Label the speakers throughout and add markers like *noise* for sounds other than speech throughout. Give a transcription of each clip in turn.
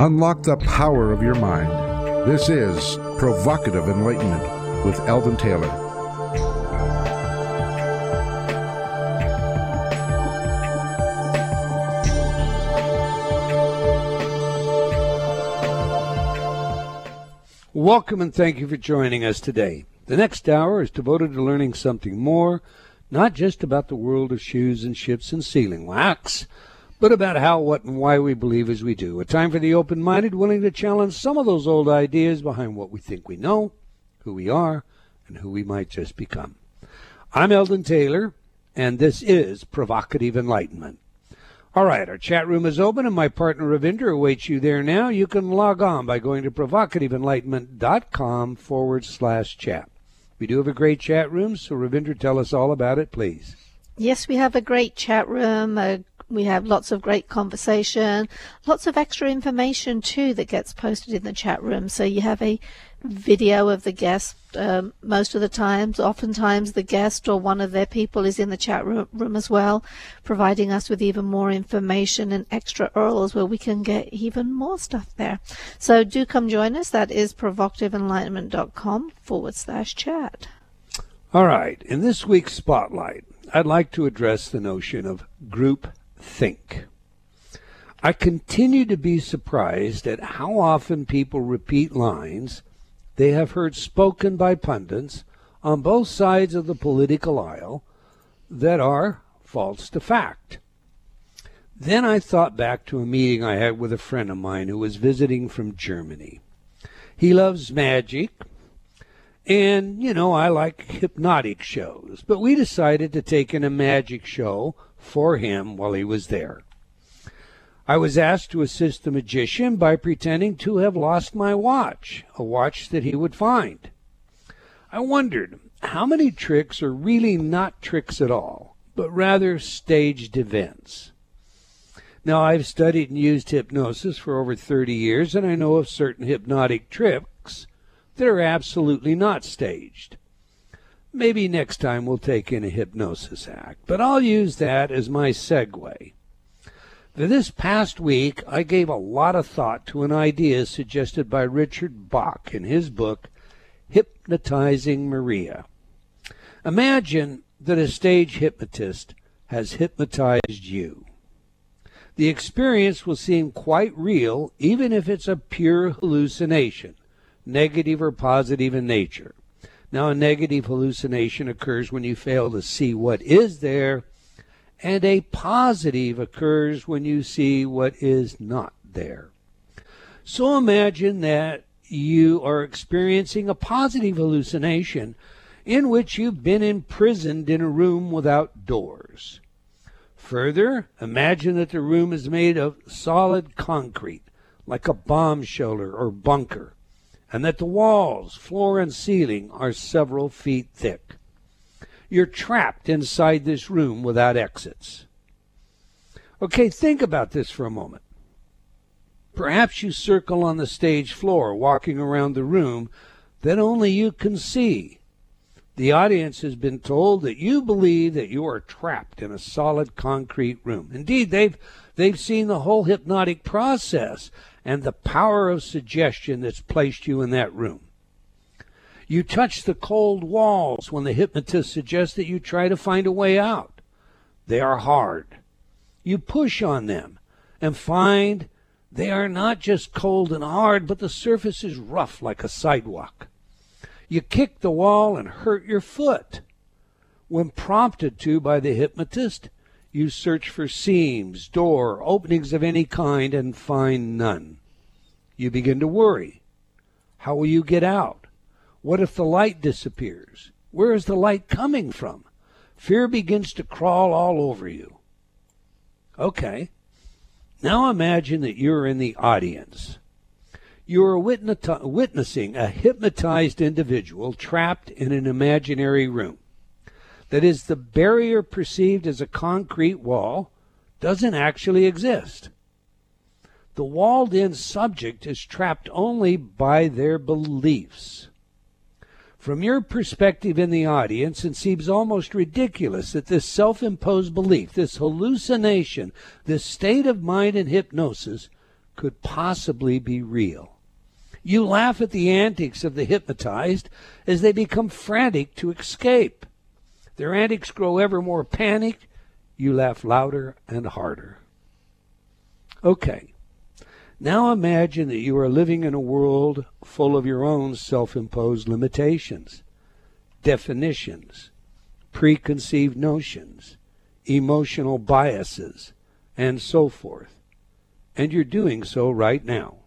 Speaker 1: Unlock the power of your mind. This is Provocative Enlightenment with Eldon Taylor.
Speaker 2: Welcome and thank you for joining us today. The next hour is devoted to learning something more, not just about the world of shoes and ships and sealing wax, but about how, what, and why we believe as we do. A time for the open minded, willing to challenge some of those old ideas behind what we think we know, who we are, and who we might just become. I'm Eldon Taylor, and this is Provocative Enlightenment. All right, our chat room is open, and my partner Ravinder awaits you there now. You can log on by going to provocativeenlightenment.com forward slash chat. We do have a great chat room, so Ravinder, tell us all about it, please.
Speaker 3: Yes, we have a great chat room, a we have lots of great conversation, lots of extra information too that gets posted in the chat room. So you have a video of the guest um, most of the times. Oftentimes, the guest or one of their people is in the chat room, room as well, providing us with even more information and extra URLs where we can get even more stuff there. So do come join us. That is provocativeenlightenment.com forward slash chat.
Speaker 2: All right. In this week's spotlight, I'd like to address the notion of group think. I continue to be surprised at how often people repeat lines they have heard spoken by pundits on both sides of the political aisle that are false to fact. Then I thought back to a meeting I had with a friend of mine who was visiting from Germany. He loves magic, and, you know, I like hypnotic shows, but we decided to take in a magic show for him while he was there. I was asked to assist the magician by pretending to have lost my watch, a watch that he would find. I wondered how many tricks are really not tricks at all, but rather staged events. Now, I've studied and used hypnosis for over 30 years, and I know of certain hypnotic tricks that are absolutely not staged. Maybe next time we'll take in a hypnosis act, but I'll use that as my segue. For this past week, I gave a lot of thought to an idea suggested by Richard Bach in his book, Hypnotizing Maria. Imagine that a stage hypnotist has hypnotized you. The experience will seem quite real, even if it's a pure hallucination, negative or positive in nature. Now, a negative hallucination occurs when you fail to see what is there, and a positive occurs when you see what is not there. So imagine that you are experiencing a positive hallucination in which you've been imprisoned in a room without doors. Further, imagine that the room is made of solid concrete, like a bomb shelter or bunker and that the walls, floor, and ceiling are several feet thick. You're trapped inside this room without exits. Okay, think about this for a moment. Perhaps you circle on the stage floor, walking around the room that only you can see. The audience has been told that you believe that you are trapped in a solid concrete room. Indeed, they've they've seen the whole hypnotic process and the power of suggestion that's placed you in that room. You touch the cold walls when the hypnotist suggests that you try to find a way out. They are hard. You push on them and find they are not just cold and hard, but the surface is rough like a sidewalk. You kick the wall and hurt your foot. When prompted to by the hypnotist, you search for seams, door, openings of any kind, and find none. You begin to worry. How will you get out? What if the light disappears? Where is the light coming from? Fear begins to crawl all over you. Okay. Now imagine that you're in the audience. You are witnessing a hypnotized individual trapped in an imaginary room. That is, the barrier perceived as a concrete wall doesn't actually exist. The walled in subject is trapped only by their beliefs. From your perspective in the audience, it seems almost ridiculous that this self imposed belief, this hallucination, this state of mind in hypnosis could possibly be real. You laugh at the antics of the hypnotized as they become frantic to escape. Their antics grow ever more panic. You laugh louder and harder. Okay. Now imagine that you are living in a world full of your own self imposed limitations, definitions, preconceived notions, emotional biases, and so forth. And you're doing so right now.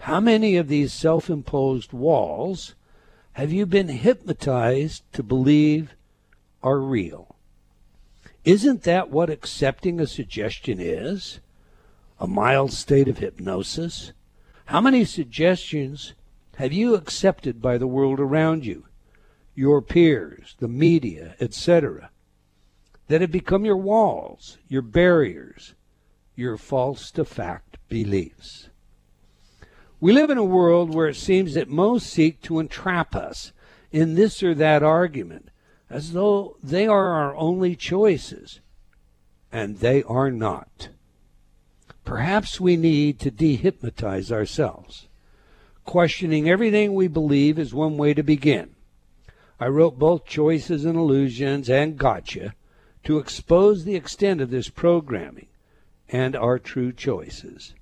Speaker 2: How many of these self imposed walls have you been hypnotized to believe are real? Isn't that what accepting a suggestion is? A mild state of hypnosis? How many suggestions have you accepted by the world around you, your peers, the media, etc., that have become your walls, your barriers, your false to fact beliefs? We live in a world where it seems that most seek to entrap us in this or that argument as though they are our only choices, and they are not. Perhaps we need to dehypnotize ourselves. Questioning everything we believe is one way to begin. I wrote both Choices and Illusions and Gotcha to expose the extent of this programming and our true choices.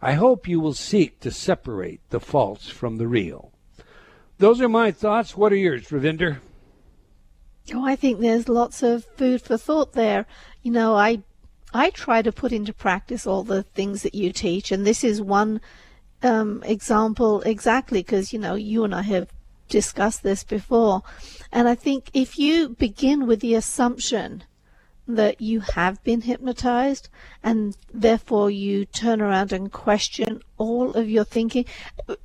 Speaker 2: I hope you will seek to separate the false from the real. Those are my thoughts. What are yours, Ravinder?
Speaker 3: Oh, I think there's lots of food for thought there. You know, I I try to put into practice all the things that you teach, and this is one um, example exactly because you know you and I have discussed this before, and I think if you begin with the assumption that you have been hypnotized and therefore you turn around and question all of your thinking.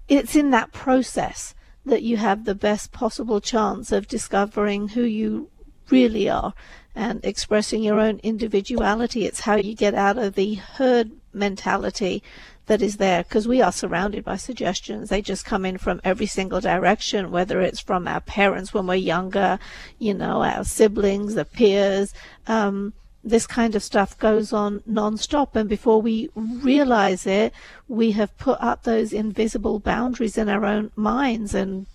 Speaker 3: It's in that process that you have the best possible chance of discovering who you really are and expressing your own individuality. It's how you get out of the herd mentality that is there because we are surrounded by suggestions. They just come in from every single direction, whether it's from our parents when we're younger, you know, our siblings, the peers. Um, this kind of stuff goes on non-stop. And before we realize it we have put up those invisible boundaries in our own minds and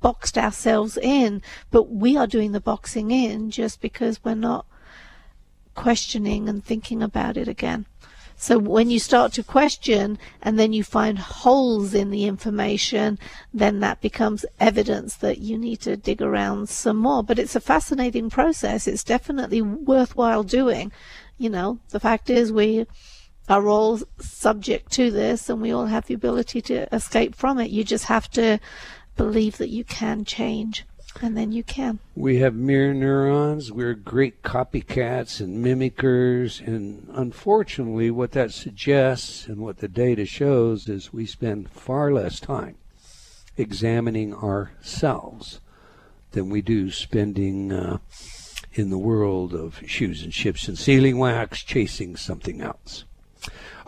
Speaker 3: boxed ourselves in. But we are doing the boxing in just because we're not questioning and thinking about it again so when you start to question and then you find holes in the information, then that becomes evidence that you need to dig around some more. But it's a fascinating process. It's definitely worthwhile doing. You know, the fact is we are all subject to this and we all have the ability to escape from it. You just have to believe that you can change and then you can.
Speaker 2: We have mirror neurons. We're great copycats and mimickers. And unfortunately, what that suggests and what the data shows is we spend far less time examining ourselves than we do spending uh, in the world of shoes and ships and sealing wax chasing something else.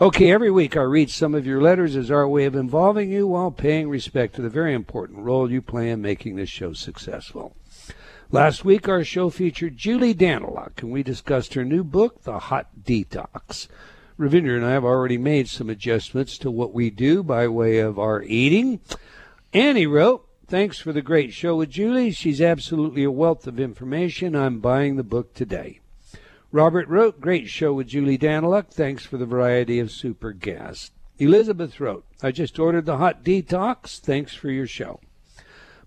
Speaker 2: Okay, every week I read some of your letters as our way of involving you while paying respect to the very important role you play in making this show successful. Last week our show featured Julie Daniluk, and we discussed her new book, The Hot Detox. Ravinder and I have already made some adjustments to what we do by way of our eating. Annie wrote, Thanks for the great show with Julie. She's absolutely a wealth of information. I'm buying the book today. Robert wrote, Great show with Julie Daniluk. Thanks for the variety of super guests. Elizabeth wrote, I just ordered the hot detox. Thanks for your show.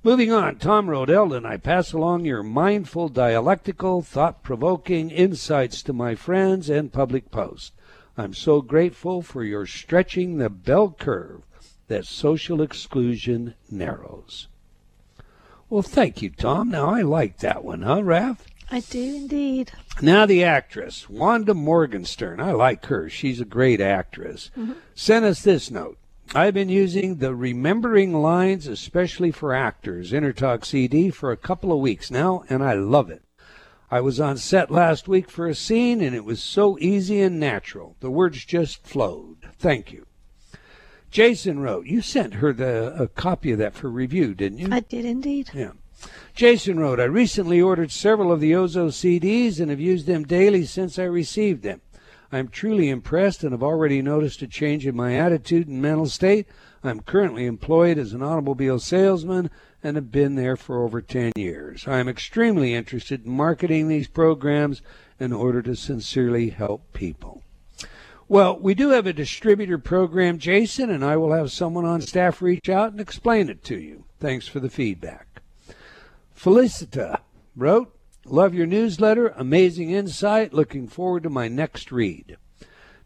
Speaker 2: Moving on, Tom wrote, Eldon, I pass along your mindful, dialectical, thought provoking insights to my friends and public post. I'm so grateful for your stretching the bell curve that social exclusion narrows. Well, thank you, Tom. Now, I like that one, huh, Raph?
Speaker 3: I do indeed.
Speaker 2: Now, the actress, Wanda Morgenstern. I like her. She's a great actress. Mm-hmm. Sent us this note. I've been using the Remembering Lines, especially for actors, InnerTalk CD, for a couple of weeks now, and I love it. I was on set last week for a scene, and it was so easy and natural. The words just flowed. Thank you. Jason wrote, You sent her the, a copy of that for review, didn't you?
Speaker 3: I did indeed.
Speaker 2: Yeah. Jason wrote, I recently ordered several of the Ozo CDs and have used them daily since I received them. I'm truly impressed and have already noticed a change in my attitude and mental state. I'm currently employed as an automobile salesman and have been there for over 10 years. I am extremely interested in marketing these programs in order to sincerely help people. Well, we do have a distributor program, Jason, and I will have someone on staff reach out and explain it to you. Thanks for the feedback. Felicita wrote, Love your newsletter, amazing insight. Looking forward to my next read.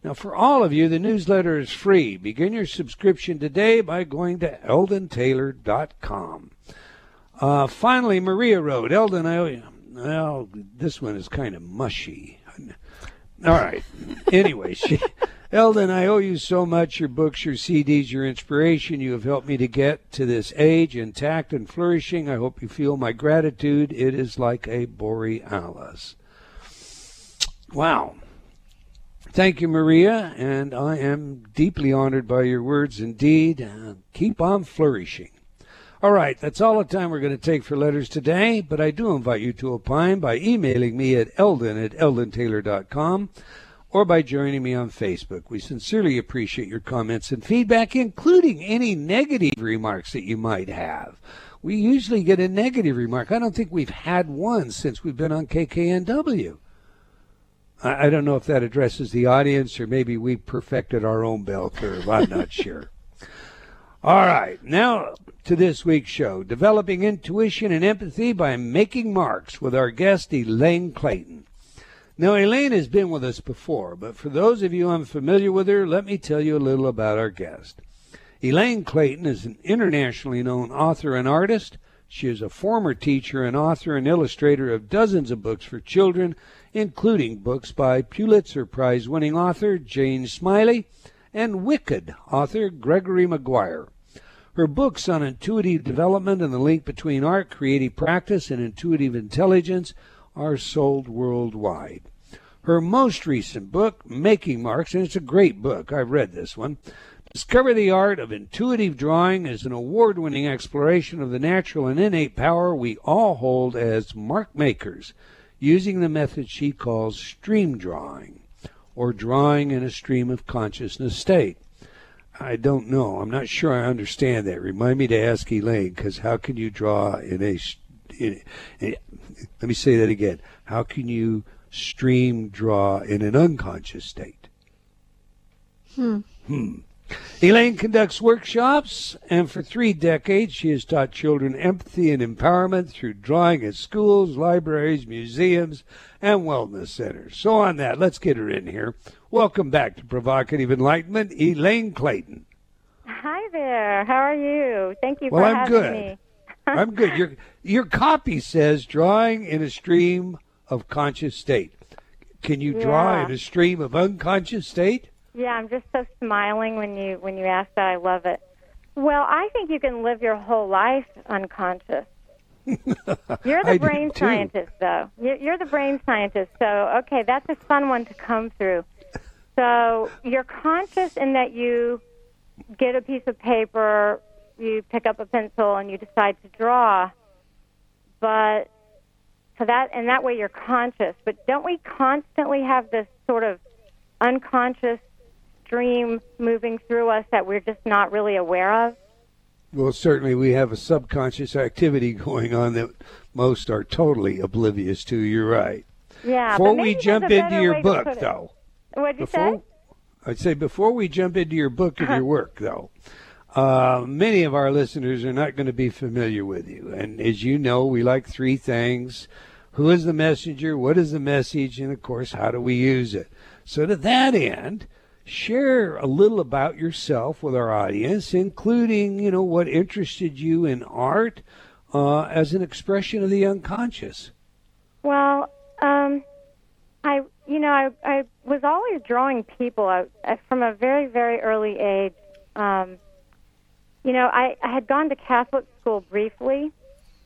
Speaker 2: Now, for all of you, the newsletter is free. Begin your subscription today by going to eldontaylor.com. Uh, finally, Maria wrote, Eldon, I, well, this one is kind of mushy. All right. Anyway, she, Eldon, I owe you so much. Your books, your CDs, your inspiration. You have helped me to get to this age intact and flourishing. I hope you feel my gratitude. It is like a borealis. Wow. Thank you, Maria, and I am deeply honored by your words indeed. Uh, keep on flourishing. All right, that's all the time we're going to take for letters today, but I do invite you to opine by emailing me at eldon at eldontaylor.com or by joining me on Facebook. We sincerely appreciate your comments and feedback, including any negative remarks that you might have. We usually get a negative remark. I don't think we've had one since we've been on KKNW. I, I don't know if that addresses the audience or maybe we perfected our own bell curve. I'm not *laughs* sure. All right, now to this week's show Developing Intuition and Empathy by Making Marks with our guest Elaine Clayton. Now, Elaine has been with us before, but for those of you unfamiliar with her, let me tell you a little about our guest. Elaine Clayton is an internationally known author and artist. She is a former teacher and author and illustrator of dozens of books for children, including books by Pulitzer Prize winning author Jane Smiley and Wicked author Gregory Maguire. Her books on intuitive development and the link between art, creative practice, and intuitive intelligence are sold worldwide. Her most recent book, Making Marks, and it's a great book, I've read this one. Discover the Art of Intuitive Drawing is an award winning exploration of the natural and innate power we all hold as mark makers, using the method she calls stream drawing, or drawing in a stream of consciousness state. I don't know. I'm not sure I understand that. Remind me to ask Elaine, because how can you draw in a in, in, let me say that again. How can you stream draw in an unconscious state?
Speaker 3: Hmm.
Speaker 2: Hmm. Elaine conducts workshops, and for three decades she has taught children empathy and empowerment through drawing at schools, libraries, museums, and wellness centers. So, on that, let's get her in here. Welcome back to Provocative Enlightenment, Elaine Clayton.
Speaker 4: Hi there. How are you? Thank you
Speaker 2: well,
Speaker 4: for
Speaker 2: I'm
Speaker 4: having
Speaker 2: good.
Speaker 4: me.
Speaker 2: I'm good. Your your copy says drawing in a stream of conscious state. Can you draw in a stream of unconscious state?
Speaker 4: Yeah, I'm just so smiling when you when you ask that. I love it. Well, I think you can live your whole life unconscious. *laughs* You're the brain scientist, though. You're, you're the brain scientist. So, okay, that's a fun one to come through. So, you're conscious in that you get a piece of paper, you pick up a pencil, and you decide to draw. But so that and that way you're conscious. But don't we constantly have this sort of unconscious stream moving through us that we're just not really aware of?
Speaker 2: Well, certainly we have a subconscious activity *laughs* going on that most are totally oblivious to. You're right.
Speaker 4: Yeah.
Speaker 2: Before we jump into your book, though,
Speaker 4: What'd you
Speaker 2: before
Speaker 4: say?
Speaker 2: I'd say before we jump into your book and your uh-huh. work, though, uh, many of our listeners are not going to be familiar with you. And as you know, we like three things: who is the messenger, what is the message, and of course, how do we use it. So to that end, share a little about yourself with our audience, including you know what interested you in art uh, as an expression of the unconscious.
Speaker 4: Well, um, I, you know, I, I was always drawing people I, I, from a very, very early age. Um, you know, I, I had gone to Catholic school briefly,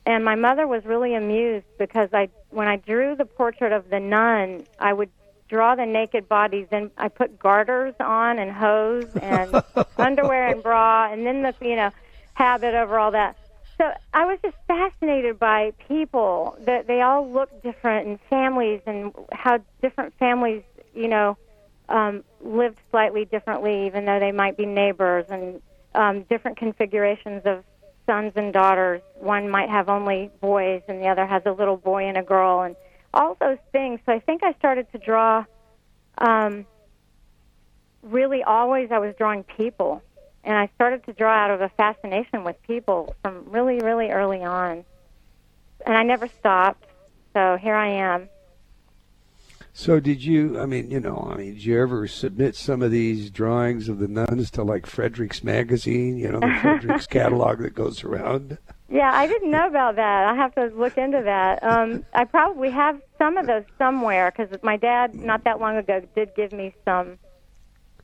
Speaker 4: and my mother was really amused because I, when I drew the portrait of the nun, I would draw the naked bodies, and I put garters on and hose and *laughs* underwear and bra, and then the, you know, habit over all that. So I was just fascinated by people that they all look different and families and how different families, you know, um, lived slightly differently, even though they might be neighbors, and um, different configurations of sons and daughters. One might have only boys, and the other has a little boy and a girl, and all those things. So I think I started to draw. Um, really, always I was drawing people, and I started to draw out of a fascination with people from really, really early on, and I never stopped. So here I am.
Speaker 2: So did you? I mean, you know, I mean, did you ever submit some of these drawings of the nuns to like Frederick's magazine? You know, the Frederick's *laughs* catalog that goes around.
Speaker 4: Yeah, I didn't know about that. I have to look into that. Um, I probably have some of those somewhere because my dad, not that long ago, did give me some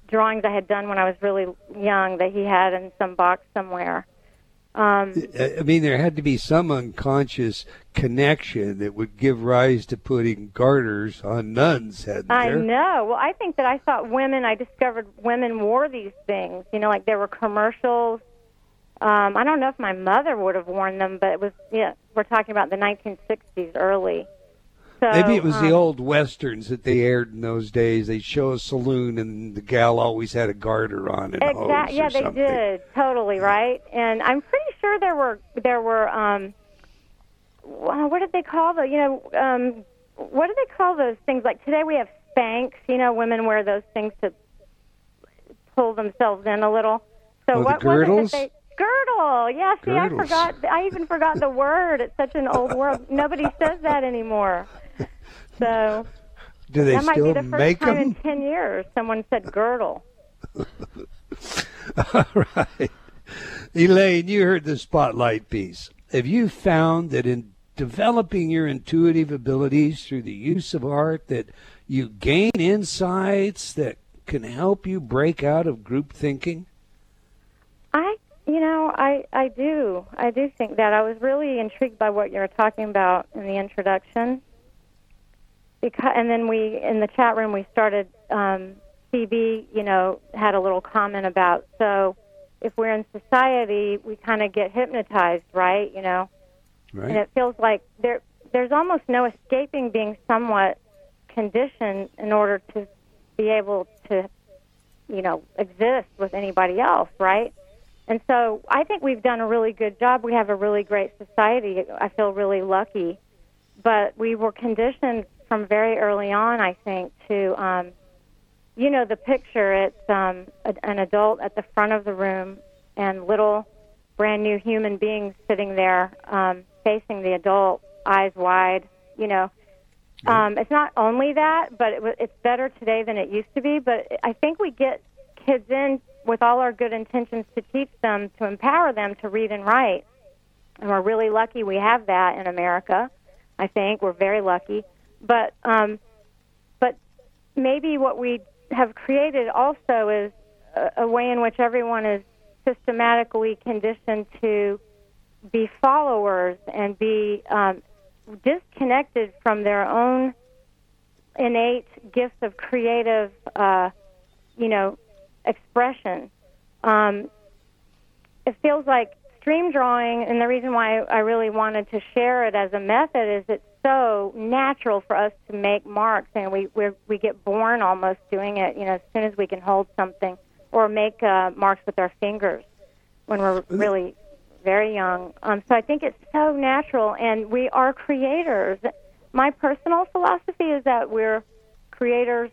Speaker 4: drawings I had done when I was really young that he had in some box somewhere. Um,
Speaker 2: I mean, there had to be some unconscious connection that would give rise to putting garters on nuns' heads.
Speaker 4: I know. Well, I think that I thought women. I discovered women wore these things. You know, like there were commercials. Um, I don't know if my mother would have worn them, but it was. Yeah, we're talking about the 1960s, early. So,
Speaker 2: Maybe it was
Speaker 4: um,
Speaker 2: the old westerns that they aired in those days. They'd show a saloon, and the gal always had a garter on and a hose
Speaker 4: Exactly.
Speaker 2: or
Speaker 4: Yeah, they
Speaker 2: something.
Speaker 4: did. Totally right. And I'm pretty sure there were there were um what did they call the you know um what do they call those things like today we have Spanx you know women wear those things to pull themselves in a little so
Speaker 2: Oh,
Speaker 4: what
Speaker 2: girdles?
Speaker 4: was it that they girdle yeah see i forgot i even forgot the word it's such an old word nobody says that anymore so *laughs*
Speaker 2: Do they
Speaker 4: that might be the first
Speaker 2: make
Speaker 4: time in 10 years someone said girdle *laughs*
Speaker 2: All right. Elaine, you heard the spotlight piece. Have you found that in developing your intuitive abilities through the use of art that you gain insights that can help you break out of group thinking?
Speaker 4: I, you know, I, I do. I do think that. I was really intrigued by what you were talking about in the introduction. Because, and then we, in the chat room, we started, um, CB, you know, had a little comment about, so if we're in society, we kind of get hypnotized, right? You know, and it feels like there, there's almost no escaping being somewhat conditioned in order to be able to, you know, exist with anybody else, right? And so I think we've done a really good job. We have a really great society. I feel really lucky. But we were conditioned from very early on, I think, to, um, you know, the picture. It's um, a, an adult at the front of the room and little brand new human beings sitting there um, facing the adult, eyes wide, you know. Um, it's not only that, but it, it's better today than it used to be. But I think we get kids in with all our good intentions to teach them, to empower them to read and write. And we're really lucky we have that in America. I think we're very lucky. But um, but maybe what we have created also is a, a way in which everyone is systematically conditioned to be followers and be um, disconnected from their own innate gifts of creative, uh, you know, expression. Um, it feels like stream drawing, and the reason why I really wanted to share it as a method is it's so natural for us to make marks, and we we we get born almost doing it. You know, as soon as we can hold something or make uh, marks with our fingers when we're really very young. Um, so I think it's so natural, and we are creators. My personal philosophy is that we're creators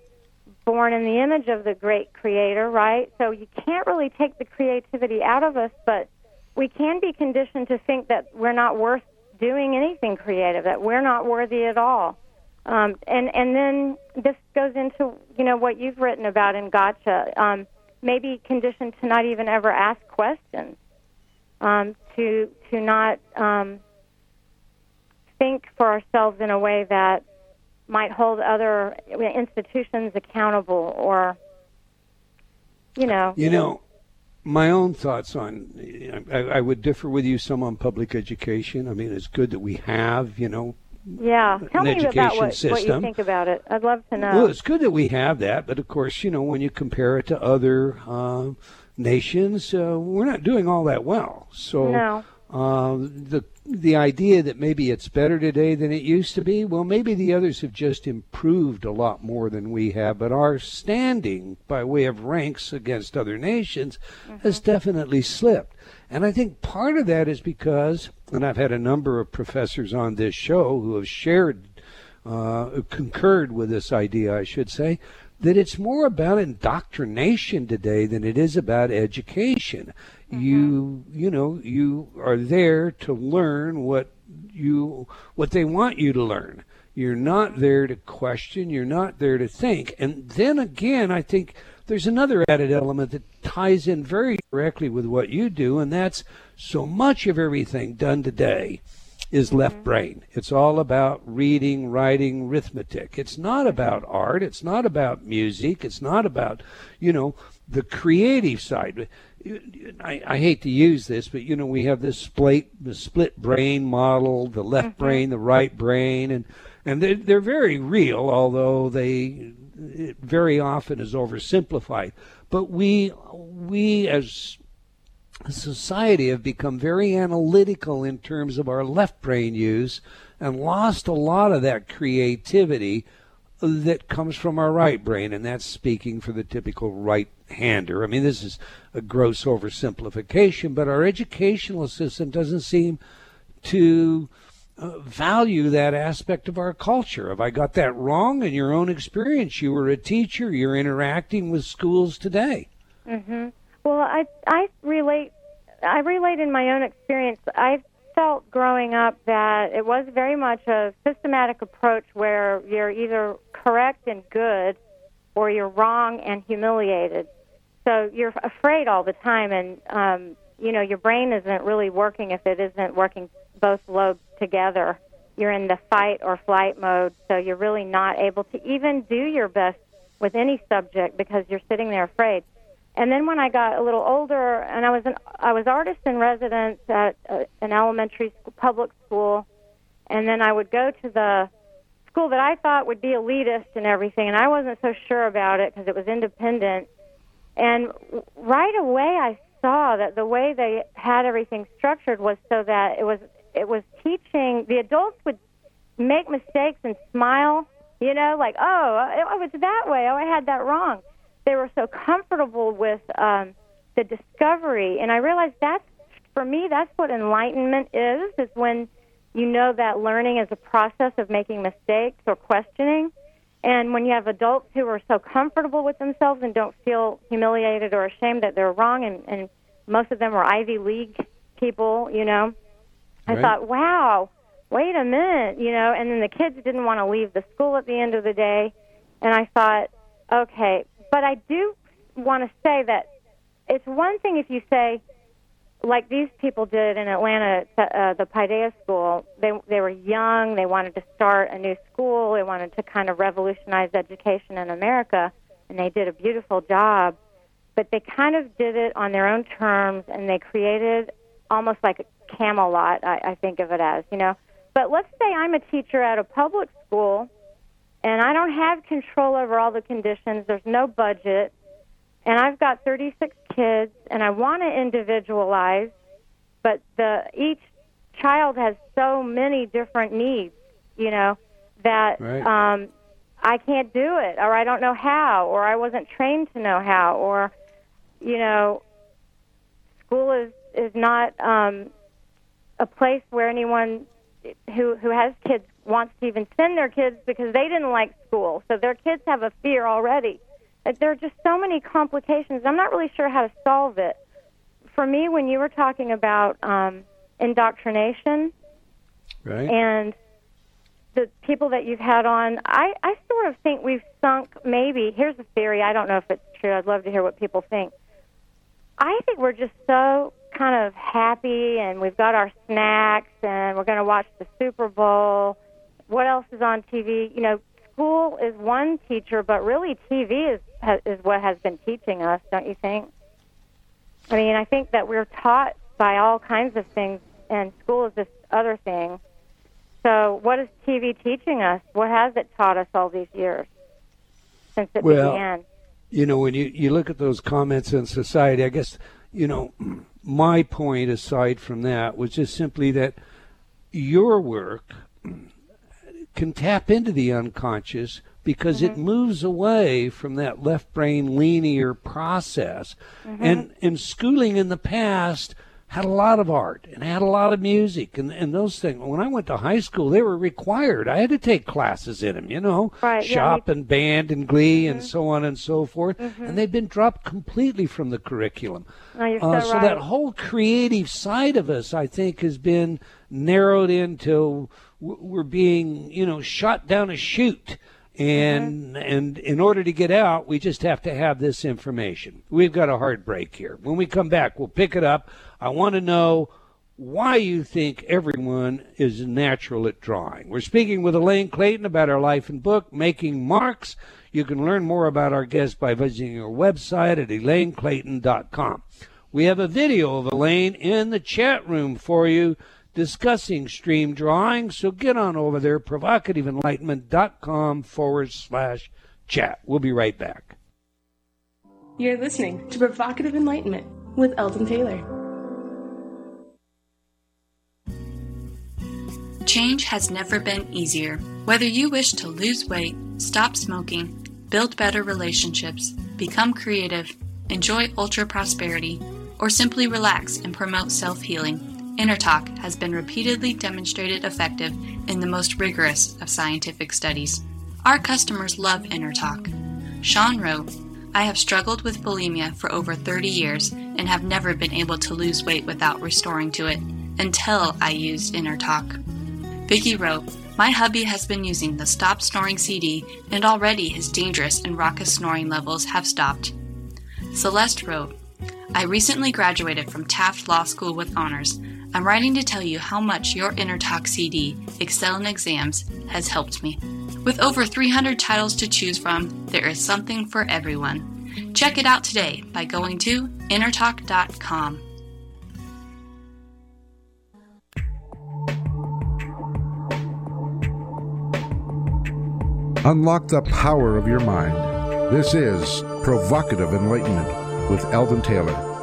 Speaker 4: born in the image of the great creator, right? So you can't really take the creativity out of us, but we can be conditioned to think that we're not worth doing anything creative, that we're not worthy at all. Um, and and then this goes into you know what you've written about in Gotcha. Um, maybe conditioned to not even ever ask questions, um, to to not um, think for ourselves in a way that might hold other institutions accountable, or you know.
Speaker 2: You know, my own thoughts on, I, I would differ with you some on public education. I mean, it's good that we have, you know,
Speaker 4: Yeah, tell
Speaker 2: an
Speaker 4: me about
Speaker 2: education
Speaker 4: what, what you
Speaker 2: system.
Speaker 4: think about it. I'd love to know.
Speaker 2: Well, it's good that we have that, but of course, you know, when you compare it to other uh, nations, uh, we're not doing all that well. So,
Speaker 4: no.
Speaker 2: Um, the the idea that maybe it's better today than it used to be, well, maybe the others have just improved a lot more than we have, but our standing by way of ranks against other nations mm-hmm. has definitely slipped. And I think part of that is because, and I've had a number of professors on this show who have shared, uh, concurred with this idea, I should say, that it's more about indoctrination today than it is about education. Mm-hmm. You you know you are there to learn what you what they want you to learn. You're not there to question. You're not there to think. And then again, I think there's another added element that ties in very directly with what you do, and that's so much of everything done today is left mm-hmm. brain. It's all about reading, writing, arithmetic. It's not about art. It's not about music. It's not about, you know, the creative side. I, I hate to use this, but you know, we have this split, the split brain model, the left mm-hmm. brain, the right brain, and and they're, they're very real, although they very often is oversimplified. But we we as society have become very analytical in terms of our left brain use and lost a lot of that creativity that comes from our right brain, and that's speaking for the typical right hander. I mean, this is a gross oversimplification, but our educational system doesn't seem to uh, value that aspect of our culture. Have I got that wrong in your own experience? You were a teacher, you're interacting with schools today.
Speaker 4: Mm-hmm. Well, I I relate I relate in my own experience. I felt growing up that it was very much a systematic approach where you're either correct and good or you're wrong and humiliated. So you're afraid all the time and um you know your brain isn't really working if it isn't working both lobes together. You're in the fight or flight mode, so you're really not able to even do your best with any subject because you're sitting there afraid. And then when I got a little older, and I was an I was artist in residence at uh, an elementary school, public school, and then I would go to the school that I thought would be elitist and everything, and I wasn't so sure about it because it was independent. And right away, I saw that the way they had everything structured was so that it was it was teaching the adults would make mistakes and smile, you know, like oh, it, was that way. Oh, I had that wrong they were so comfortable with um, the discovery, and I realized that's for me that's what enlightenment is. Is when you know that learning is a process of making mistakes or questioning. And when you have adults who are so comfortable with themselves and don't feel humiliated or ashamed that they're wrong, and, and most of them are Ivy League people, you know, right. I thought, wow, wait a minute, you know, and then the kids didn't want to leave the school at the end of the day. And I thought, okay, but I do want to say that it's one thing if you say, like these people did in Atlanta, uh, the Paideia School. They they were young. They wanted to start a new school. They wanted to kind of revolutionize education in America, and they did a beautiful job. But they kind of did it on their own terms, and they created almost like a Camelot. I, I think of it as you know. But let's say I'm a teacher at a public school and I don't have control over all the conditions. There's no budget, and I've got 36 kids, and I want to individualize, but the each child has so many different needs, you know, that right. um, I can't do it, or I don't know how, or I wasn't trained to know how, or you know, school is is not um, a place where anyone who who has kids wants to even send their kids because they didn't like school. So their kids have a fear already. There are just so many complications. I'm not really sure how to solve it. For me, when you were talking about um, indoctrination
Speaker 2: right.
Speaker 4: and the people that you've had on, I, I sort of think we've sunk maybe. Here's a theory. I don't know if it's true. I'd love to hear what people think. I think we're just so kind of happy and we've got our snacks and we're going to watch the Super Bowl what else is on TV? You know, school is one teacher, but really TV is is what has been teaching us, don't you think? I mean, I think that we're taught by all kinds of things, and school is this other thing. So, what is TV teaching us? What has it taught us all these years since it
Speaker 2: well,
Speaker 4: began?
Speaker 2: You know, when you, you look at those comments in society, I guess you know, *clears throat* my point aside from that was just simply that your work can tap into the unconscious because mm-hmm. it moves away from that left brain linear process. Mm-hmm. And in schooling in the past had a lot of art and had a lot of music and, and those things. When I went to high school, they were required. I had to take classes in them, you know,
Speaker 4: right,
Speaker 2: shop
Speaker 4: yeah,
Speaker 2: and band and glee mm-hmm. and so on and so forth. Mm-hmm. And they've been dropped completely from the curriculum.
Speaker 4: No, you're uh,
Speaker 2: so,
Speaker 4: right.
Speaker 2: that whole creative side of us, I think, has been narrowed into we're being, you know, shot down a chute. And mm-hmm. and in order to get out we just have to have this information. We've got a hard break here. When we come back we'll pick it up. I want to know why you think everyone is natural at drawing. We're speaking with elaine clayton about her life and book making marks. You can learn more about our guest by visiting our website at elaineclayton.com we have a video of elaine in the chat room for you discussing stream drawing. So get on over there, provocativeenlightenment.com forward slash chat. We'll be right back.
Speaker 5: You're listening to Provocative Enlightenment with Eldon Taylor.
Speaker 6: Change has never been easier. Whether you wish to lose weight, stop smoking, build better relationships, become creative, enjoy ultra prosperity, or simply relax and promote self healing. InnerTalk has been repeatedly demonstrated effective in the most rigorous of scientific studies. Our customers love InnerTalk. Sean wrote, I have struggled with bulimia for over 30 years and have never been able to lose weight without restoring to it until I used InnerTalk. Vicky wrote, My hubby has been using the Stop Snoring CD and already his dangerous and raucous snoring levels have stopped. Celeste wrote, I recently graduated from Taft Law School with honors I'm writing to tell you how much your InnerTalk CD, Excel in Exams, has helped me. With over 300 titles to choose from, there is something for everyone. Check it out today by going to innertalk.com.
Speaker 1: Unlock the power of your mind. This is Provocative Enlightenment with Eldon Taylor.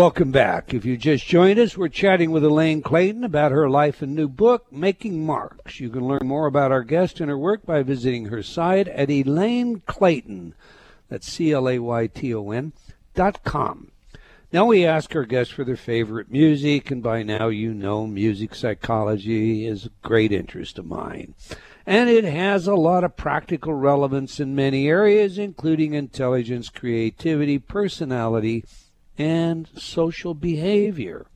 Speaker 2: Welcome back. If you just joined us, we're chatting with Elaine Clayton about her life and new book, Making Marks. You can learn more about our guest and her work by visiting her site at Elaine Clayton. That's C L A Y T O N dot com. Now we ask our guests for their favorite music, and by now you know music psychology is a great interest of mine. And it has a lot of practical relevance in many areas, including intelligence, creativity, personality, and social behavior.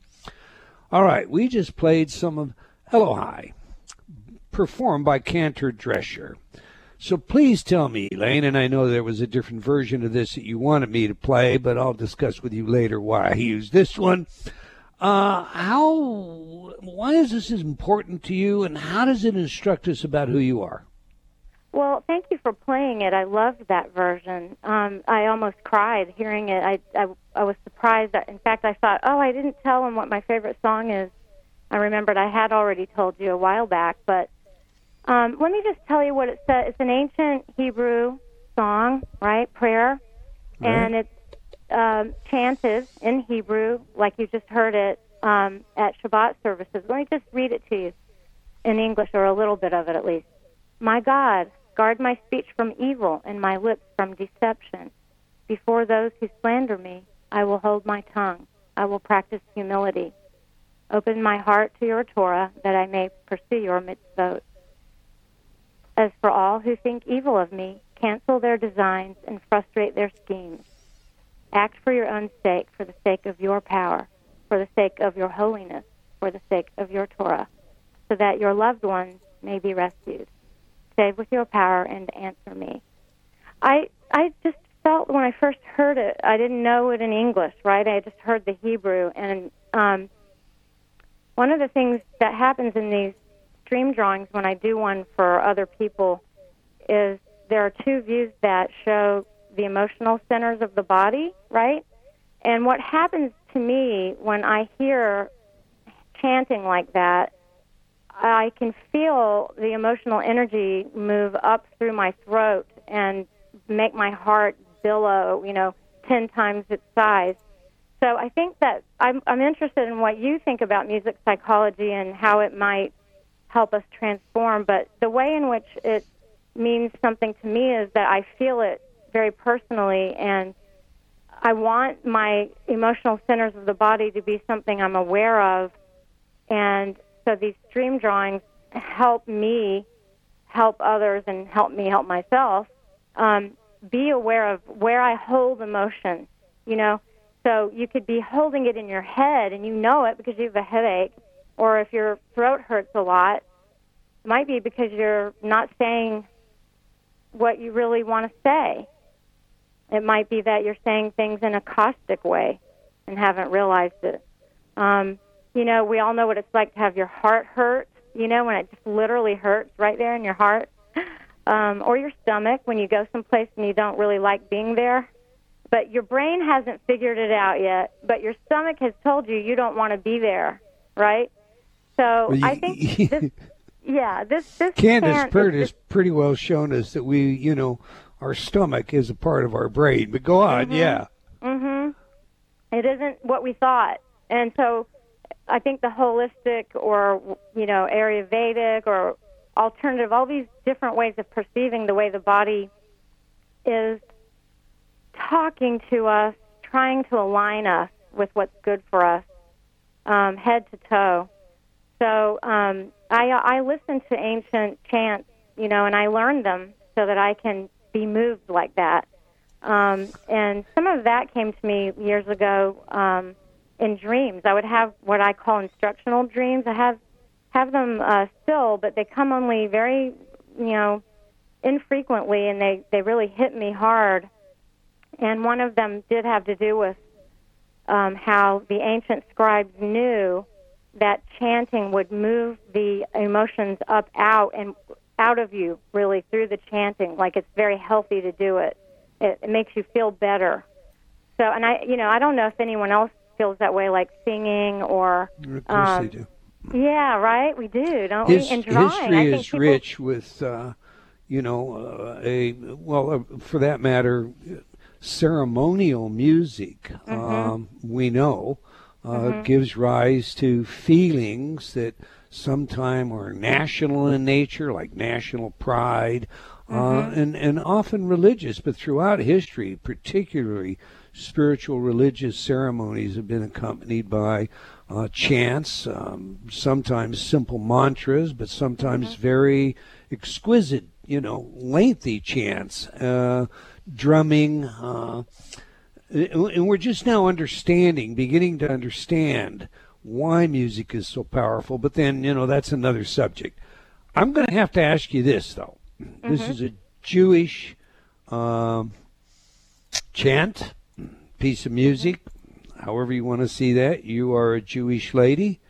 Speaker 2: All right, we just played some of Elohai, performed by Cantor Drescher. So please tell me, Elaine, and I know there was a different version of this that you wanted me to play, but I'll discuss with you later why I used this one. Uh, how, why is this important to you, and how does it instruct us about who you are?
Speaker 4: Well, thank you for playing it. I loved that version. Um, I almost cried hearing it. I, I I was surprised. That, in fact, I thought, oh, I didn't tell him what my favorite song is. I remembered I had already told you a while back, but um, let me just tell you what it says. It's an ancient Hebrew song, right? Prayer,
Speaker 2: Right.
Speaker 4: and it's um, chanted in Hebrew, like you just heard it um, at Shabbat services. Let me just read it to you in English, or a little bit of it at least. My God, guard my speech from evil and my lips from deception. Before those who slander me, I will hold my tongue. I will practice humility. Open my heart to your Torah that I may pursue your mitzvot. As for all who think evil of me, cancel their designs and frustrate their schemes. Act for your own sake, for the sake of your power, for the sake of your holiness, for the sake of your Torah, so that your loved ones may be rescued. Save with your power and answer me. I I just felt when I first heard it, I didn't know it in English, right? I just heard the Hebrew, and um, one of the things that happens in these dream drawings when I do one for other people is there are two views that show the emotional centers of the body, right? And what happens to me when I hear chanting like that, I can feel the emotional energy move up through my throat and make my heart billow, you know, 10 times its size. So I think that I'm, I'm interested in what you think about music psychology and how it might help us transform. But the way in which it means something to me is that I feel it very personally and I want my emotional centers of the body to be something I'm aware of. And so these dream drawings help me help others and help me help myself um, be aware of where I hold emotion. You know, so you could be holding it in your head and you know it because you have a headache, or if your throat hurts a lot, it might be because you're not saying what you really want to say. It might be that you're saying things in a caustic way and haven't realized it. Um, you know, we all know what it's like to have your heart hurt, you know, when it just literally hurts right there in your heart. *laughs* Um, or your stomach when you go someplace and you don't really like being there. But your brain hasn't figured it out yet, but your stomach has told you you don't want to be there, right? So
Speaker 2: Well, you-
Speaker 4: I think *laughs* this, yeah, this this
Speaker 2: Candace Pert has pretty well shown us that we, you know, our stomach is a part of our brain. But go on, yeah.
Speaker 4: hmm It isn't what we thought, and so I think the holistic or you know Ayurvedic or alternative, all these different ways of perceiving the way the body is talking to us, trying to align us with what's good for us, um, head to toe. So um, I I listen to ancient chants, you know, and I learn them so that I can be moved like that. Um, and some of that came to me years ago um, in dreams. I would have what I call instructional dreams. I have have them uh, still, but they come only very, you know, infrequently, and they they really hit me hard. And one of them did have to do with um, how the ancient scribes knew that chanting would move the emotions up out and out of you really through the chanting like it's very healthy to do it it, it makes you feel better so and i you know i don't know if anyone else feels that way like singing or
Speaker 2: Of course
Speaker 4: Um,
Speaker 2: they do.
Speaker 4: Yeah right we do don't
Speaker 2: His,
Speaker 4: we and drawing
Speaker 2: history is
Speaker 4: people,
Speaker 2: rich with, uh, you know, uh, a well, uh, for that matter, ceremonial music.
Speaker 4: Mm-hmm.
Speaker 2: Um, we know uh, gives rise to feelings that sometime are national in nature, like national pride, uh,
Speaker 4: Mm-hmm.
Speaker 2: and and often religious. But throughout history, particularly spiritual religious ceremonies have been accompanied by uh, chants, um, sometimes simple mantras, but sometimes
Speaker 4: Mm-hmm.
Speaker 2: very exquisite, you know, lengthy chants, uh, drumming. Uh, and we're just now understanding, beginning to understand why music is so powerful. But then, you know, that's another subject. I'm going to have to ask you this, though. This is a Jewish um, chant, piece of music, however you want to see that. You are a Jewish lady.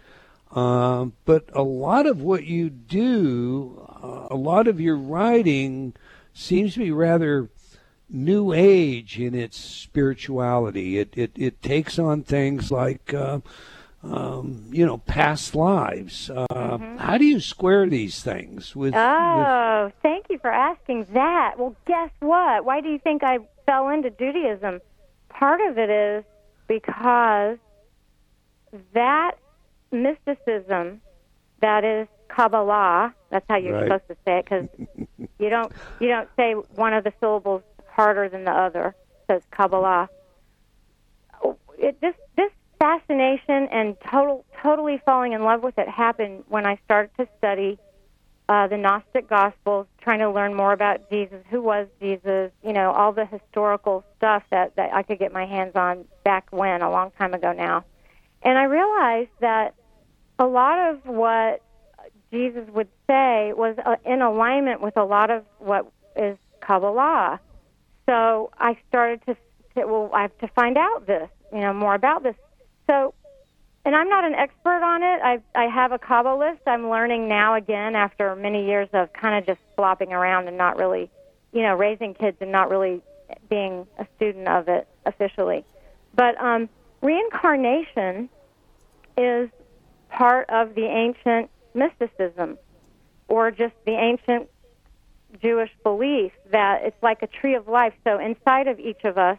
Speaker 2: Um, but a lot of what you do, uh, a lot of your writing seems to be rather new age in its spirituality. It it, it takes on things like uh, um, you know past lives. Uh, mm-hmm. How do you square these things with?
Speaker 4: Oh, with... thank you for asking that. Well, guess what? Why do you think I fell into Judaism? Part of it is because that mysticism that is Kabbalah. That's how you're
Speaker 2: right.
Speaker 4: supposed to say it because *laughs* you don't you don't say one of the syllables harder than the other. So it's Kabbalah. It, this this fascination and total totally falling in love with it happened when I started to study uh, the Gnostic Gospels, trying to learn more about Jesus, who was Jesus, you know, all the historical stuff that that I could get my hands on back when a long time ago now, and I realized that a lot of what Jesus would say was uh, in alignment with a lot of what is Kabbalah. So I started to, to well, I have to find out this, you know, more about this. So, and I'm not an expert on it. I I have a Kabbalist. I'm learning now again after many years of kind of just flopping around and not really, you know, raising kids and not really being a student of it officially. But um, reincarnation is part of the ancient mysticism or just the ancient Jewish belief that it's like a tree of life. So inside of each of us,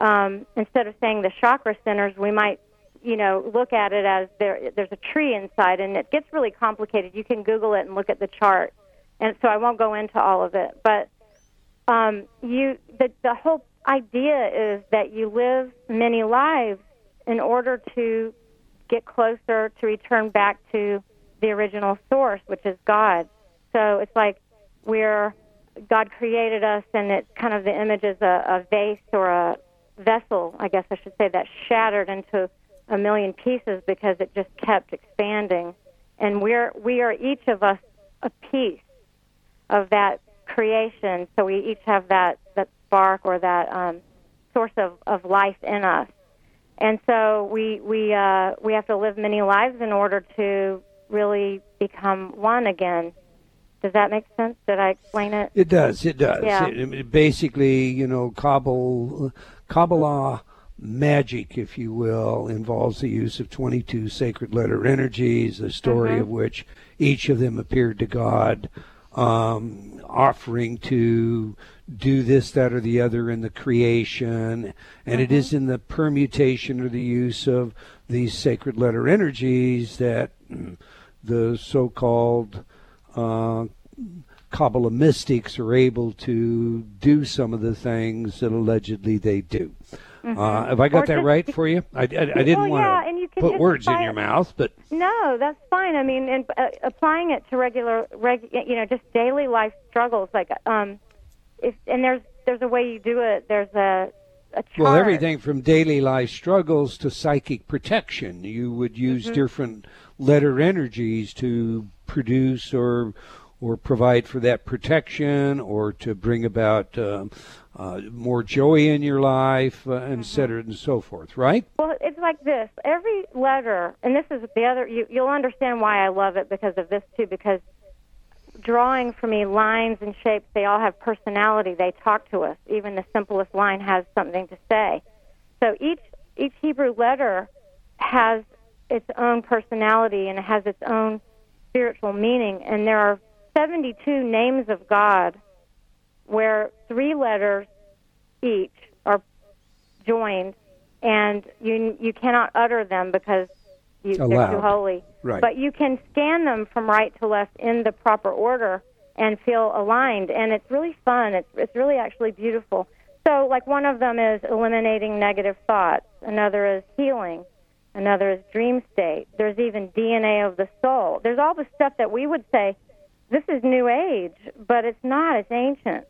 Speaker 4: um, instead of saying the chakra centers, we might, you know, look at it as there. There's a tree inside, and it gets really complicated. You can Google it and look at the chart, and so I won't go into all of it. But um, you, the the whole idea is that you live many lives in order to get closer to return back to the original source, which is God. So it's like we're God created us, and it's kind of the image is a, a vase or a vessel, I guess I should say, that shattered into a million pieces because it just kept expanding. And we're we are each of us a piece of that creation. So we each have that that spark or that um, source of, of life in us. And so we we uh, we have to live many lives in order to really become one again. Does that make sense? Did I explain it?
Speaker 2: It does. It does.
Speaker 4: Yeah.
Speaker 2: It, it basically, you know, Kabbalah, Kabbalah magic, if you will, involves the use of 22 sacred letter energies, the story
Speaker 4: Mhm.
Speaker 2: of which each of them appeared to God, um, offering to do this, that, or the other in the creation. And it is in the permutation or the use of these sacred letter energies that the so called uh, Kabbalah mystics are able to do some of the things that allegedly they do. Uh, have I got
Speaker 4: Or
Speaker 2: that right for you? I, I, I didn't
Speaker 4: Well,
Speaker 2: want
Speaker 4: yeah,
Speaker 2: to
Speaker 4: and you can
Speaker 2: put words in your
Speaker 4: it-
Speaker 2: mouth, but
Speaker 4: No, that's fine. I mean, and uh, applying it to regular, reg, you know, just daily life struggles. Like, um, if and there's there's a way you do it. There's a a.
Speaker 2: Well, everything from daily life struggles to psychic protection. You would use
Speaker 4: Mm-hmm.
Speaker 2: different letter energies to produce or or provide for that protection or to bring about um, uh, more joy in your life, uh,
Speaker 4: Mm-hmm.
Speaker 2: and et cetera, and so forth, right?
Speaker 4: Well, it's like this. Every letter, and this is the other. You, you'll understand why I love it because of this too. Because drawing for me, lines and shapes, they all have personality. They talk to us. Even the simplest line has something to say. So each each Hebrew letter has its own personality and it has its own spiritual meaning. And there are 72 names of God, where three letters each are joined, and you you cannot utter them because you, they're too holy.
Speaker 2: Right.
Speaker 4: But you can scan them from right to left in the proper order and feel aligned, and it's really fun. It's it's really actually beautiful. So, like one of them is eliminating negative thoughts. Another is healing. Another is dream state. There's even DNA of the soul. There's all the stuff that we would say this is new age, but it's not. It's ancient.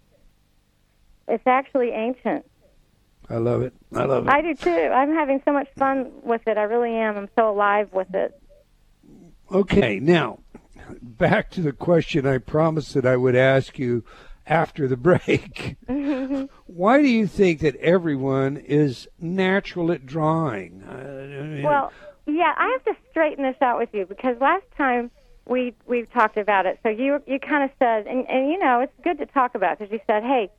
Speaker 4: It's actually ancient.
Speaker 2: I love it. I love it.
Speaker 4: I do too. I'm having so much fun with it. I really am. I'm so alive with it.
Speaker 2: Okay, now back to the question I promised that I would ask you. after the break. *laughs* Why do you think that everyone is natural at drawing? Uh,
Speaker 4: Well, yeah, I have to straighten this out with you because last time we we've talked about it. So you you kind of said, and and you know, it's good to talk about because you said, hey,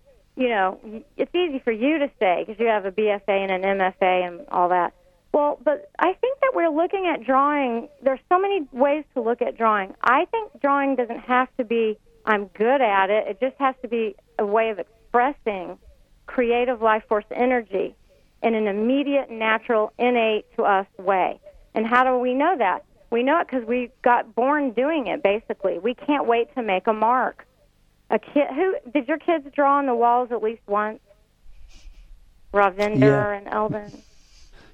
Speaker 4: you know, it's easy for you to say because you have a BFA and an MFA and all that. Well, but I think that we're looking at drawing. There's so many ways to look at drawing. I think drawing doesn't have to be I'm good at it. It just has to be a way of expressing creative life force energy in an immediate, natural, innate to us way. And how do we know that? We know it because we got born doing it. Basically, we can't wait to make a mark. A kid who did your kids draw on the walls at least once? Ravinder
Speaker 2: Yeah.
Speaker 4: and Eldon.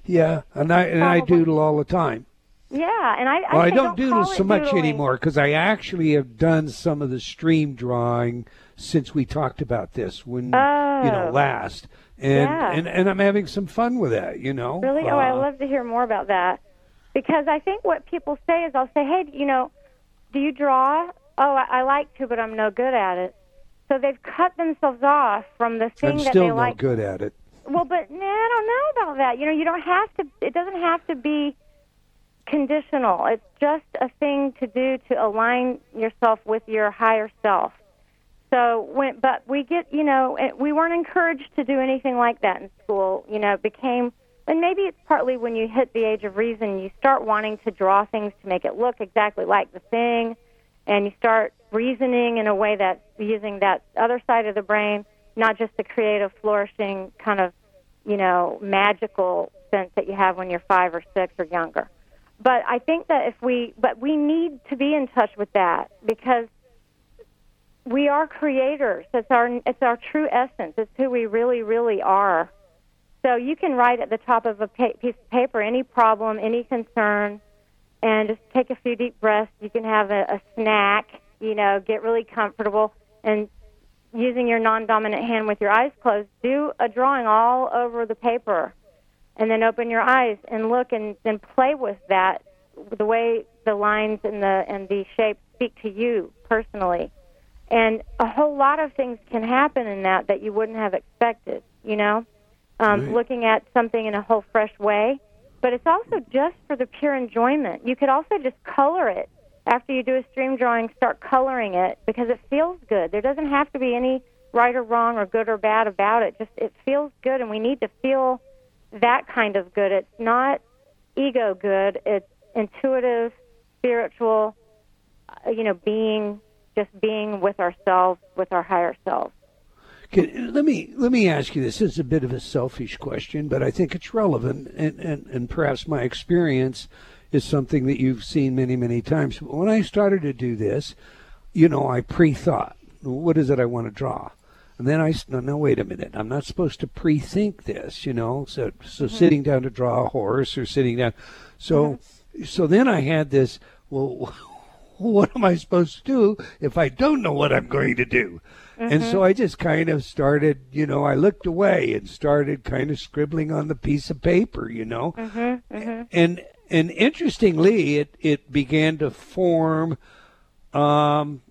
Speaker 2: yeah, and I and I doodle all the time.
Speaker 4: Yeah, and I.
Speaker 2: Well, I
Speaker 4: say
Speaker 2: don't doodle so much
Speaker 4: doodling.
Speaker 2: anymore because I actually have done some of the stream drawing since we talked about this when you know
Speaker 4: Oh.
Speaker 2: last, and
Speaker 4: Yeah.
Speaker 2: and and I'm having some fun with that. You know,
Speaker 4: Really? Oh, I
Speaker 2: Uh,
Speaker 4: love to hear more about that. Because I think what people say is I'll say, hey, you know, do you draw? Oh, I, I like to, but I'm no good at it. So they've cut themselves off from the thing that they
Speaker 2: like.
Speaker 4: I'm still like.
Speaker 2: good at it.
Speaker 4: Well, but nah, I don't know about that. You know, you don't have to. It doesn't have to be conditional. It's just a thing to do to align yourself with your higher self. So when, but we get, you know, we weren't encouraged to do anything like that in school. You know, it became, and maybe it's partly when you hit the age of reason, you start wanting to draw things to make it look exactly like the thing, and you start reasoning in a way that's using that other side of the brain, not just the creative, flourishing kind of, you know, magical sense that you have when you're five or six or younger. But I think that if we, but we need to be in touch with that because we are creators. It's our it's our true essence. It's who we really really are. So you can write at the top of a pa- piece of paper any problem, any concern, and just take a few deep breaths. You can have a, a snack. You know, get really comfortable and using your non-dominant hand with your eyes closed, do a drawing all over the paper, and then open your eyes and look and then play with that the way the lines and the and the shapes speak to you personally and a whole lot of things can happen in that that you wouldn't have expected you know um,
Speaker 2: Right.
Speaker 4: looking at something in a whole fresh way but it's also just for the pure enjoyment. You could also just color it. After you do a stream drawing start coloring it because it feels good. There doesn't have to be any right or wrong or good or bad about it. Just it feels good and we need to feel that kind of good. It's not ego good. It's intuitive spiritual uh, you know being just being with ourselves with our higher self
Speaker 2: Can, let me let me ask you this. This is a bit of a selfish question, but I think it's relevant, and, and, and perhaps my experience is something that you've seen many many times. When I started to do this, you know, I pre-thought, what is it I want to draw, and then I no, no wait a minute, I'm not supposed to pre-think this, you know. So so mm-hmm. sitting down to draw a horse or sitting down, so so then I had this. Well, *laughs* what am I supposed to do if I don't know what I'm going to do? And so mm-hmm. I just kind of started, you know, I looked away and started kind of scribbling on the piece of paper, you know. Mm-hmm, mm-hmm. And and interestingly, it it began to form um,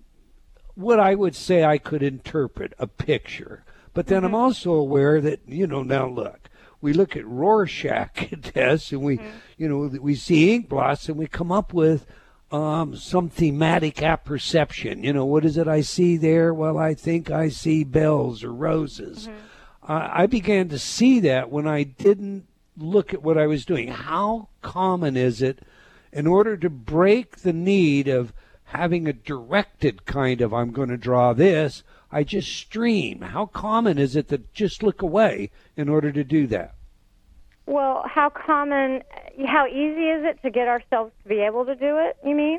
Speaker 2: what I would say I could interpret a picture. But then I'm also aware that you know now look, we look at Rorschach *laughs* tests and we you know we see ink blots and we come up with um, some thematic apperception. You know what is it I see there? Well, I think I see bells or roses. I I began to see that when I didn't look at what I was doing. How common is it in order to break the need of having a directed kind of I'm going to draw this, I just stream. How common is it to just look away in order to do that?
Speaker 4: Well how common how easy is it to get ourselves to be able to do it you mean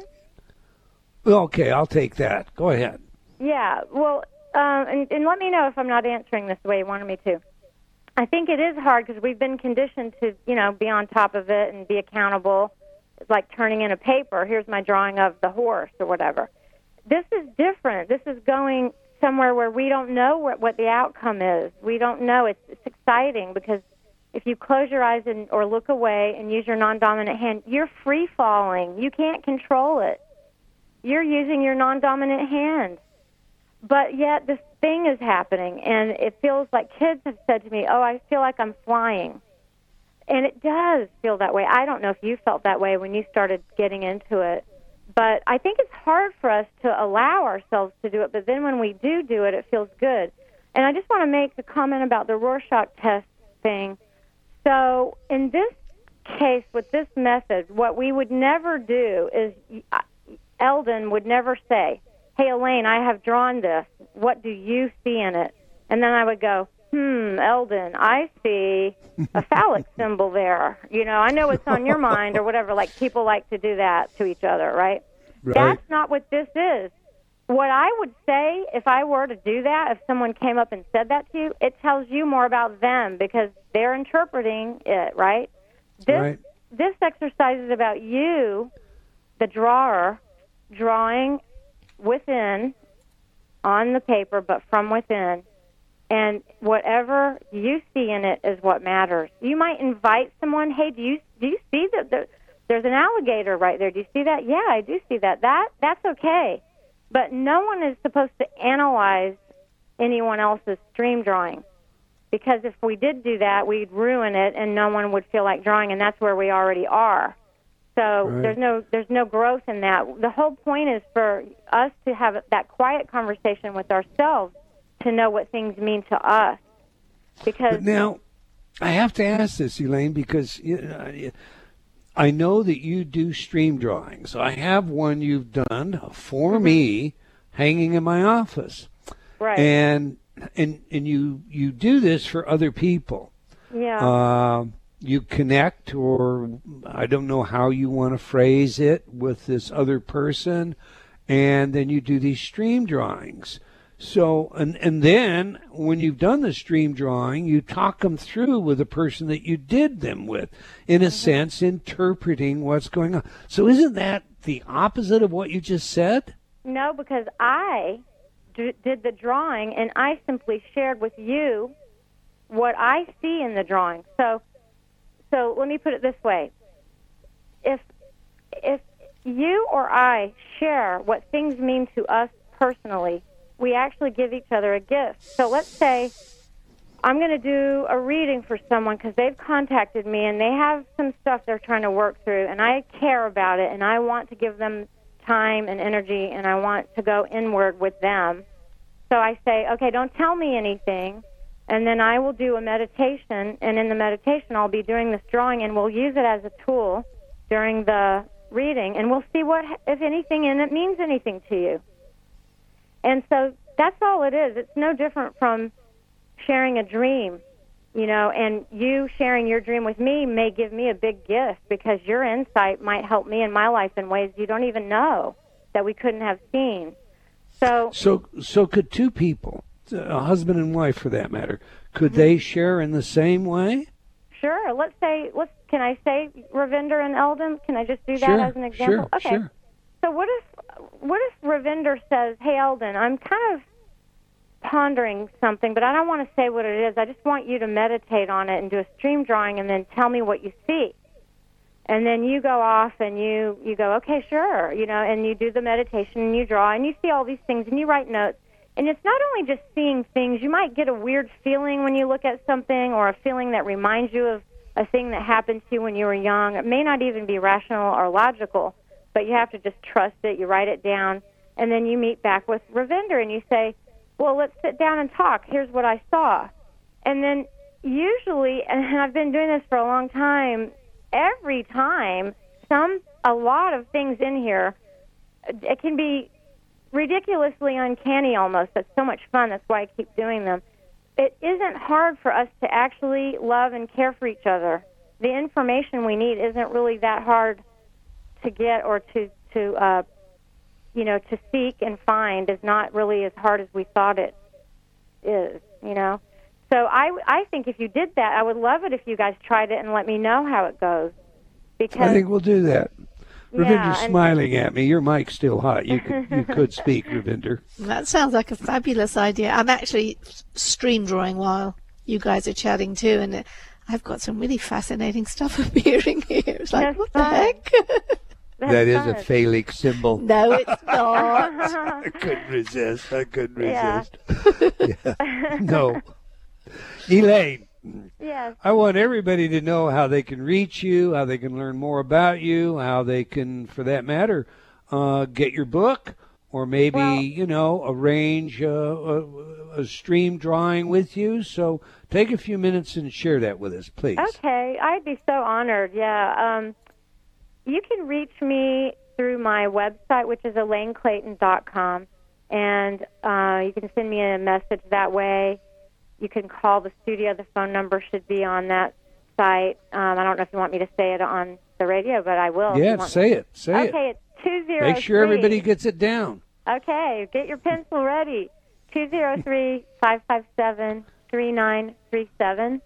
Speaker 2: Okay, I'll take that. Go ahead.
Speaker 4: Yeah, well, um, and, and let me know if I'm not answering this the way you wanted me to. I think it is hard because we've been conditioned to, you know, be on top of it and be accountable. It's like turning in a paper. Here's my drawing of the horse or whatever. This is different. This is going somewhere where we don't know what, what the outcome is. We don't know. It's, it's exciting because if you close your eyes and, or look away and use your non-dominant hand, you're free falling. You can't control it. You're using your non-dominant hand but yet this thing is happening, and it feels like kids have said to me, "Oh, I feel like I'm flying," and it does feel that way. I don't know if you felt that way when you started getting into it, but I think it's hard for us to allow ourselves to do it. But then when we do do it, it feels good. And I just want to make a comment about the Rorschach test thing. So in this case with this method, what we would never do is uh, Eldon would never say, "Hey Elaine, I have drawn this. What do you see in it?" And then I would go, "Hmm, Eldon, I see a phallic *laughs* symbol there. You know, I know what's on your mind or whatever. Like people like to do that to each other, right?
Speaker 2: Right.
Speaker 4: That's not what this is. What I would say if I were to do that, if someone came up and said that to you, it tells you more about them because they're interpreting it, right? This
Speaker 2: Right.
Speaker 4: this exercise is about you, the drawer, drawing within on the paper, but from within. And whatever you see in it is what matters. You might invite someone, "Hey, do you do you see that the, there's an alligator right there? Do you see that? Yeah, I do see that. That that's okay." But no one is supposed to analyze anyone else's stream drawing because if we did do that, we'd ruin it, and no one would feel like drawing, and that's where we already are. So
Speaker 2: Right.
Speaker 4: there's no there's no growth in that. The whole point is for us to have that quiet conversation with ourselves to know what things mean to us. Because
Speaker 2: But now, I have to ask this, Elaine, because you uh, know, I know that you do stream drawings. I have one you've done for
Speaker 4: Mm-hmm.
Speaker 2: me, hanging in my office,
Speaker 4: right,
Speaker 2: and and and you you do this for other people.
Speaker 4: yeah,
Speaker 2: Uh, you connect, or I don't know how you want to phrase it, with this other person, and then you do these stream drawings. So, and and then when you've done the stream drawing, you talk them through with the person that you did them with, in a mm-hmm. sense, interpreting what's going on. So, isn't that the opposite of what you just said?
Speaker 4: no, because I d- did the drawing, and I simply shared with you what I see in the drawing. So, so let me put it this way: if if you or I share what things mean to us personally, we actually give each other a gift. So let's say I'm going to do a reading for someone because they've contacted me and they have some stuff they're trying to work through, and I care about it and I want to give them time and energy and I want to go inward with them. So I say, okay, don't tell me anything. And then I will do a meditation, and in the meditation, I'll be doing this drawing, and we'll use it as a tool during the reading, and we'll see what, if anything, in it means anything to you. And so that's all it is. It's no different from sharing a dream, you know, and you sharing your dream with me may give me a big gift because your insight might help me in my life in ways you don't even know that we couldn't have seen. So,
Speaker 2: So, so could two people, a husband and wife for that matter, could they mm-hmm. share in the same way?
Speaker 4: sure, let's say, let's, can I say Ravinder and Eldon? Can I just do that
Speaker 2: sure,
Speaker 4: as an example?
Speaker 2: sure,
Speaker 4: okay.
Speaker 2: sure.
Speaker 4: So what if what if Ravinder says, "Hey Eldon, I'm kind of pondering something, but I don't want to say what it is. I just want you to meditate on it and do a stream drawing, and then tell me what you see." And then you go off and you you go, "Okay, sure," you know, and you do the meditation and you draw and you see all these things and you write notes. And it's not only just seeing things. You might get a weird feeling when you look at something, or a feeling that reminds you of a thing that happened to you when you were young. It may not even be rational or logical but you have to just trust it. You write it down, and then you meet back with Ravinder and you say, "Well, let's sit down and talk. Here's what I saw." And then usually, *laughs* and I've been doing this for a long time, every time some a lot of things in here it can be ridiculously uncanny almost. That's so much fun. That's why I keep doing them. It isn't hard for us to actually love and care for each other. The information we need isn't really that hard to get or to to uh, you know to seek and find is not really as hard as we thought it is. You know, so I I think if you did that, I would love it if you guys tried it and let me know how it goes. Because
Speaker 2: I think we'll do that.
Speaker 4: Yeah,
Speaker 2: Ravinder's
Speaker 4: and-
Speaker 2: smiling at me. Your mic's still hot. You could you *laughs* could speak, Ravinder.
Speaker 3: That sounds like a fabulous idea. I'm actually stream drawing while you guys are chatting too, and I've got some really fascinating stuff *laughs* appearing here. It's like,
Speaker 4: That's
Speaker 3: what the heck? *laughs*
Speaker 4: That's
Speaker 2: That is a phallic symbol. *laughs*
Speaker 3: No, it's *laughs* not.
Speaker 2: I couldn't resist. I couldn't resist. *laughs* Yeah. No. Elaine,
Speaker 4: yes.
Speaker 2: I want everybody to know how they can reach you, how they can learn more about you, how they can, for that matter, uh, get your book, or maybe,
Speaker 4: Well-
Speaker 2: you know, arrange uh, a, a stream drawing with you. So take a few minutes and share that with us, please.
Speaker 4: Okay, I'd be so honored. Yeah. Um, you can reach me through my website, which is elaineclayton.com, and uh, you can send me a message that way. You can call the studio. The phone number should be on that site. Um, I don't know if you want me to say it on the radio, but I will.
Speaker 2: Yeah, say it. Say it.
Speaker 4: Okay, it's two zero.
Speaker 2: Make sure everybody gets it down.
Speaker 4: Okay, get your pencil ready. 203 557 3937.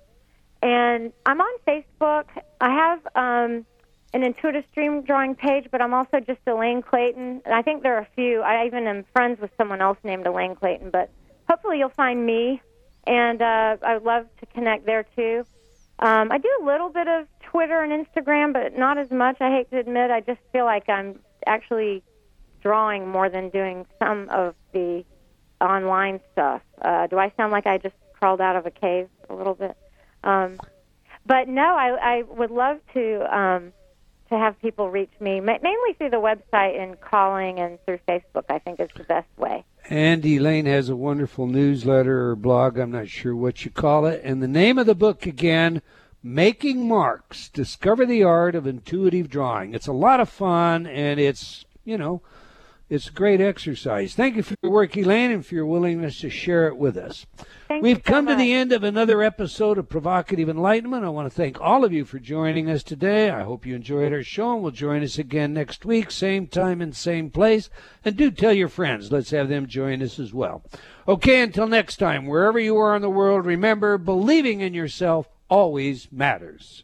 Speaker 4: And I'm on Facebook. I have um, an intuitive stream drawing page, but I'm also just Elaine Clayton. And I think there are a few. I even am friends with someone else named Elaine Clayton, but hopefully you'll find me. And uh, I would love to connect there too. Um, I do a little bit of Twitter and Instagram, but not as much. I hate to admit. I just feel like I'm actually drawing more than doing some of the online stuff. Uh, do I sound like I just crawled out of a cave a little bit? Um, but no, I, I would love to um, to have people reach me mainly through the website and calling and through Facebook. I think is the best way.
Speaker 2: And Elaine has a wonderful newsletter or blog, I'm not sure what you call it. And the name of the book again, Making Marks Discover the Art of Intuitive Drawing. It's a lot of fun and it's, you know, it's a great exercise. Thank you for your work, Elaine, and for your willingness to share it with us.
Speaker 4: Thank
Speaker 2: We've
Speaker 4: so
Speaker 2: come to the end of another episode of Provocative Enlightenment. I want to thank all of you for joining us today. I hope you enjoyed our show and will join us again next week, same time and same place. And do tell your friends. Let's have them join us as well. Okay, until next time, wherever you are in the world, remember believing in yourself always matters.